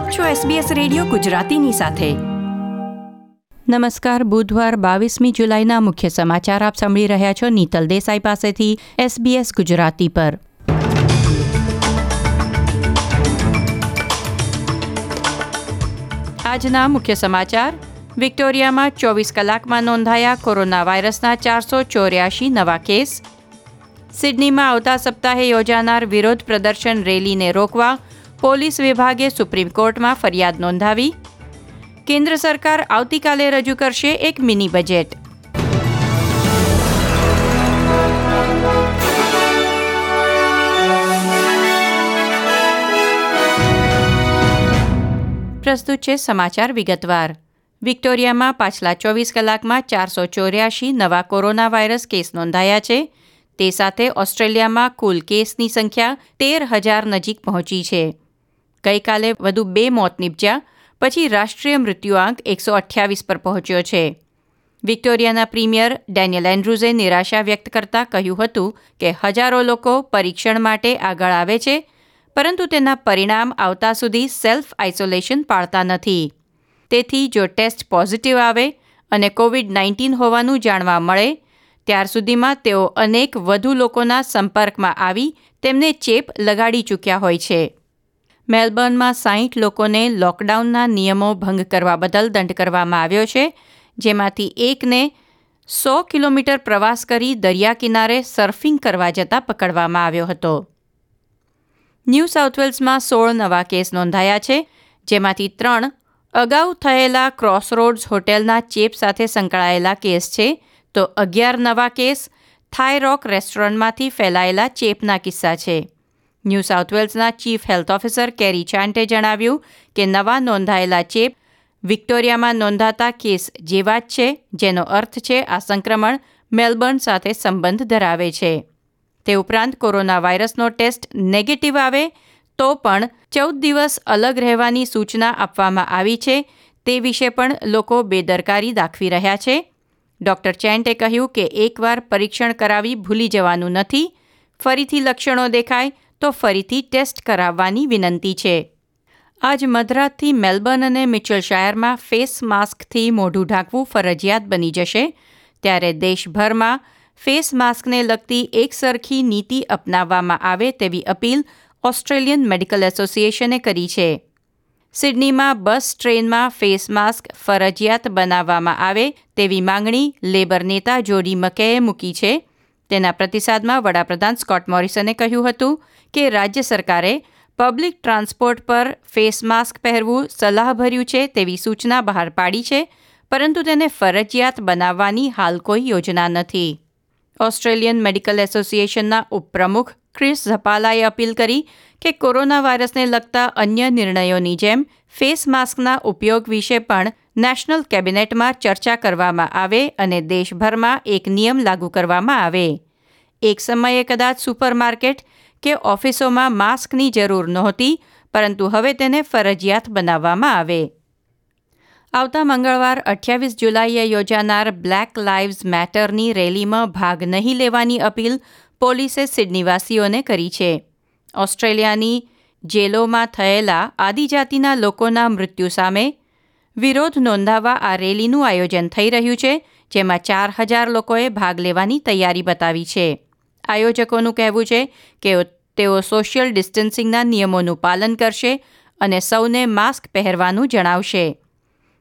આપ છો SBS radio ગુજરાતીની સાથે. નમસ્કાર, બુધવાર બાવીસમી જુલાઈના મુખ્ય સમાચાર આપ સાંભળી રહ્યા છો નીતલ દેસાઈ પાસેથી SBS ગુજરાતી પર. આજના મુખ્ય સમાચાર, વિક્ટોરિયામાં ચોવીસ કલાકમાં નોંધાયા કોરોના વાયરસના ચારસો ચોર્યાસી નવા કેસ. સિડનીમાં આવતા સપ્તાહે યોજાનાર વિરોધ પ્રદર્શન રેલીને રોકવા પોલીસ વિભાગે સુપ્રીમ કોર્ટમાં ફરિયાદ નોંધાવી. કેન્દ્ર સરકાર આવતીકાલે રજૂ કરશે એક મિની બજેટ. પ્રસ્તુત છે સમાચાર વિગતવાર. વિક્ટોરિયામાં પાછલા ચોવીસ કલાકમાં ચારસો ચોર્યાસી નવા કોરોના વાયરસ કેસ નોંધાયા છે. તે સાથે ઓસ્ટ્રેલિયામાં કુલ કેસની સંખ્યા તેર હજાર નજીક પહોંચી છે. ગઈકાલે વધુ બે મોત નીપજ્યા, પછી રાષ્ટ્રીય મૃત્યુઆંક એકસો અઠ્યાવીસ પર પહોંચ્યો છે. વિક્ટોરિયાના પ્રીમિયર ડેનિયલ એન્ડ્રુઝે નિરાશા વ્યક્ત કરતા કહ્યું હતું કે હજારો લોકો પરીક્ષણ માટે આગળ આવે છે, પરંતુ તેના પરિણામ આવતા સુધી સેલ્ફ આઇસોલેશન પાળતા નથી. તેથી જો ટેસ્ટ પોઝિટિવ આવે અને કોવિડ નાઇન્ટીન હોવાનું જાણવા મળે, ત્યાર સુધીમાં તેઓ અનેક વધુ લોકોના સંપર્કમાં આવી તેમને ચેપ લગાડી ચૂક્યા હોય છે. મેલબર્નમાં સાહીઠ લોકોને લોકડાઉનના નિયમો ભંગ કરવા બદલ દંડ કરવામાં આવ્યો છે, જેમાંથી એકને સો કિલોમીટર પ્રવાસ કરી દરિયા કિનારે સર્ફિંગ કરવા જતાં પકડવામાં આવ્યો હતો. ન્યૂ સાઉથ વેલ્સમાં સોળ નવા કેસ નોંધાયા છે, જેમાંથી ત્રણ અગાઉ થયેલા ક્રોસરોડ્સ હોટેલના ચેપ સાથે સંકળાયેલા કેસ છે, તો અગિયાર નવા કેસ થાયરોક રેસ્ટોરન્ટમાંથી ફેલાયેલા ચેપના કિસ્સા છે. New south વેલ્સના chief health officer Kerry Chant જણાવ્યું કે નવા નોંધાયેલા ચેપ વિક્ટોરિયામાં નોંધાતા કેસ જેવા જ છે, જેનો અર્થ છે આ સંક્રમણ મેલબર્ન સાથે સંબંધ ધરાવે છે. તે ઉપરાંત કોરોના વાયરસનો ટેસ્ટ નેગેટિવ આવે તો પણ ચૌદ દિવસ અલગ રહેવાની સૂચના આપવામાં આવી છે, તે વિશે પણ લોકો બેદરકારી દાખવી રહ્યા છે. ડૉક્ટર ચેન્ટે કહ્યું કે એકવાર પરીક્ષણ કરાવી ભૂલી જવાનું નથી, ફરીથી લક્ષણો દેખાય તો ફરીથી ટેસ્ટ કરાવવાની વિનંતી છે. આજ મધરાતથી મેલબર્ન અને મિચલ ફેસ માસ્કથી મોઢું ઢાંકવું ફરજિયાત બની જશે. ત્યારે દેશભરમાં ફેસ માસ્કને લગતી એકસરખી નીતિ અપનાવવામાં આવે તેવી અપીલ ઓસ્ટ્રેલિયન મેડિકલ એસોસિએશને કરી છે. સિડનીમાં બસ ટ્રેનમાં ફેસ માસ્ક ફરજિયાત બનાવવામાં આવે તેવી માંગણી લેબર નેતા જોડી મકેએ મૂકી છે. તેના પ્રતિસાદમાં વડાપ્રધાન સ્કોટ મોરિસને કહ્યું હતું કે રાજ્ય સરકારે પબ્લિક ટ્રાન્સપોર્ટ પર ફેસ માસ્ક પહેરવું સલાહભર્યું છે તેવી સૂચના બહાર પાડી છે, પરંતુ તેને ફરજિયાત બનાવવાની હાલ કોઈ યોજના નથી. ઓસ્ટ્રેલિયન મેડિકલ એસોસિએશનના ઉપપ્રમુખ ક્રિસ ઝપાલાએ અપીલ કરી કે કોરોના વાયરસને લગતા અન્ય નિર્ણયોની જેમ ફેસ માસ્કના ઉપયોગ વિશે પણ નેશનલ કેબિનેટમાં ચર્ચા કરવામાં આવે અને દેશભરમાં એક નિયમ લાગુ કરવામાં આવે. એક સમયે કદાચ સુપરમાર્કેટ કે ઓફિસોમાં માસ્કની જરૂર નહોતી, પરંતુ હવે તેને ફરજિયાત બનાવવામાં આવે. આવતા મંગળવાર અઠ્યાવીસ જુલાઈએ યોજાનાર બ્લેક લાઇવ્સ મેટરની રેલીમાં ભાગ નહીં લેવાની અપીલ પોલીસે સિડનીવાસીઓને કરી છે. ઓસ્ટ્રેલિયાની જેલોમાં થયેલા આદિજાતિના લોકોના મૃત્યુ સામે વિરોધ નોંધાવવા આ રેલીનું આયોજન થઈ રહ્યું છે, જેમાં ચાર હજાર લોકોએ ભાગ લેવાની તૈયારી બતાવી છે. આયોજકોનું કહેવું છે કે તેઓ સોશિયલ ડિસ્ટન્સિંગના નિયમોનું પાલન કરશે અને સૌને માસ્ક પહેરવાનું જણાવશે.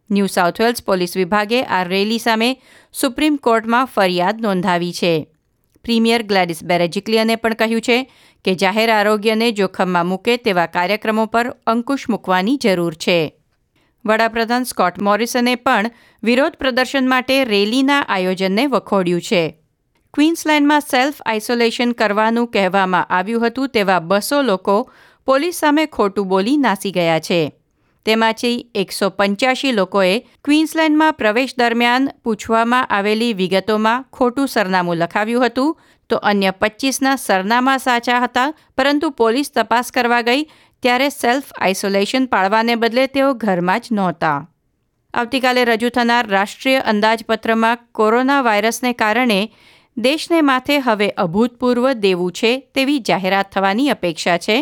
ન્યૂ સાઉથ વેલ્સ પોલીસ વિભાગે આ રેલી સામે સુપ્રીમ કોર્ટમાં ફરિયાદ નોંધાવી છે. પ્રીમિયર ગ્લેડિસ બેરેજિકલિયને પણ કહ્યું છે કે જાહેર આરોગ્યને જોખમમાં મૂકે તેવા કાર્યક્રમો પર અંકુશ મૂકવાની જરૂર છે. વડાપ્રધાન સ્કોટ મોરિસને પણ વિરોધ પ્રદર્શન માટે રેલીના આયોજનને વખોડ્યું છે. ક્વીન્સલેન્ડમાં સેલ્ફ આઇસોલેશન કરવાનું કહેવામાં આવ્યું હતું તેવા બસો લોકો પોલીસ સામે ખોટું બોલી નાસી ગયા છે. તેમાંથી એકસો પંચ્યાસી લોકોએ ક્વીન્સલેન્ડમાં પ્રવેશ દરમિયાન પૂછવામાં આવેલી વિગતોમાં ખોટું સરનામું લખાવ્યું હતું, તો અન્ય પચીસના સરનામા સાચા હતા, પરંતુ પોલીસ તપાસ કરવા ગઈ ત્યારે સેલ્ફ આઇસોલેશન પાળવાને બદલે તેઓ ઘરમાં જ નહોતા. આવતીકાલે રજૂ થનાર રાષ્ટ્રીય અંદાજપત્રમાં કોરોના વાયરસને કારણે દેશને માથે હવે અભૂતપૂર્વ દેવું છે તેવી જાહેરાત થવાની અપેક્ષા છે.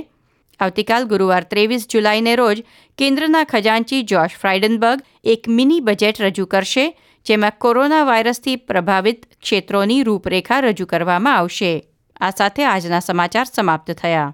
આવતીકાલ ગુરુવાર ત્રેવીસ જુલાઈને રોજ કેન્દ્રના ખજાનચી જોશ ફ્રાઇડનબર્ગ એક મિની બજેટ રજૂ કરશે, જેમાં કોરોના વાયરસથી પ્રભાવિત ક્ષેત્રોની રૂપરેખા રજૂ કરવામાં આવશે. આ સાથે આજના સમાચાર સમાપ્ત થયા.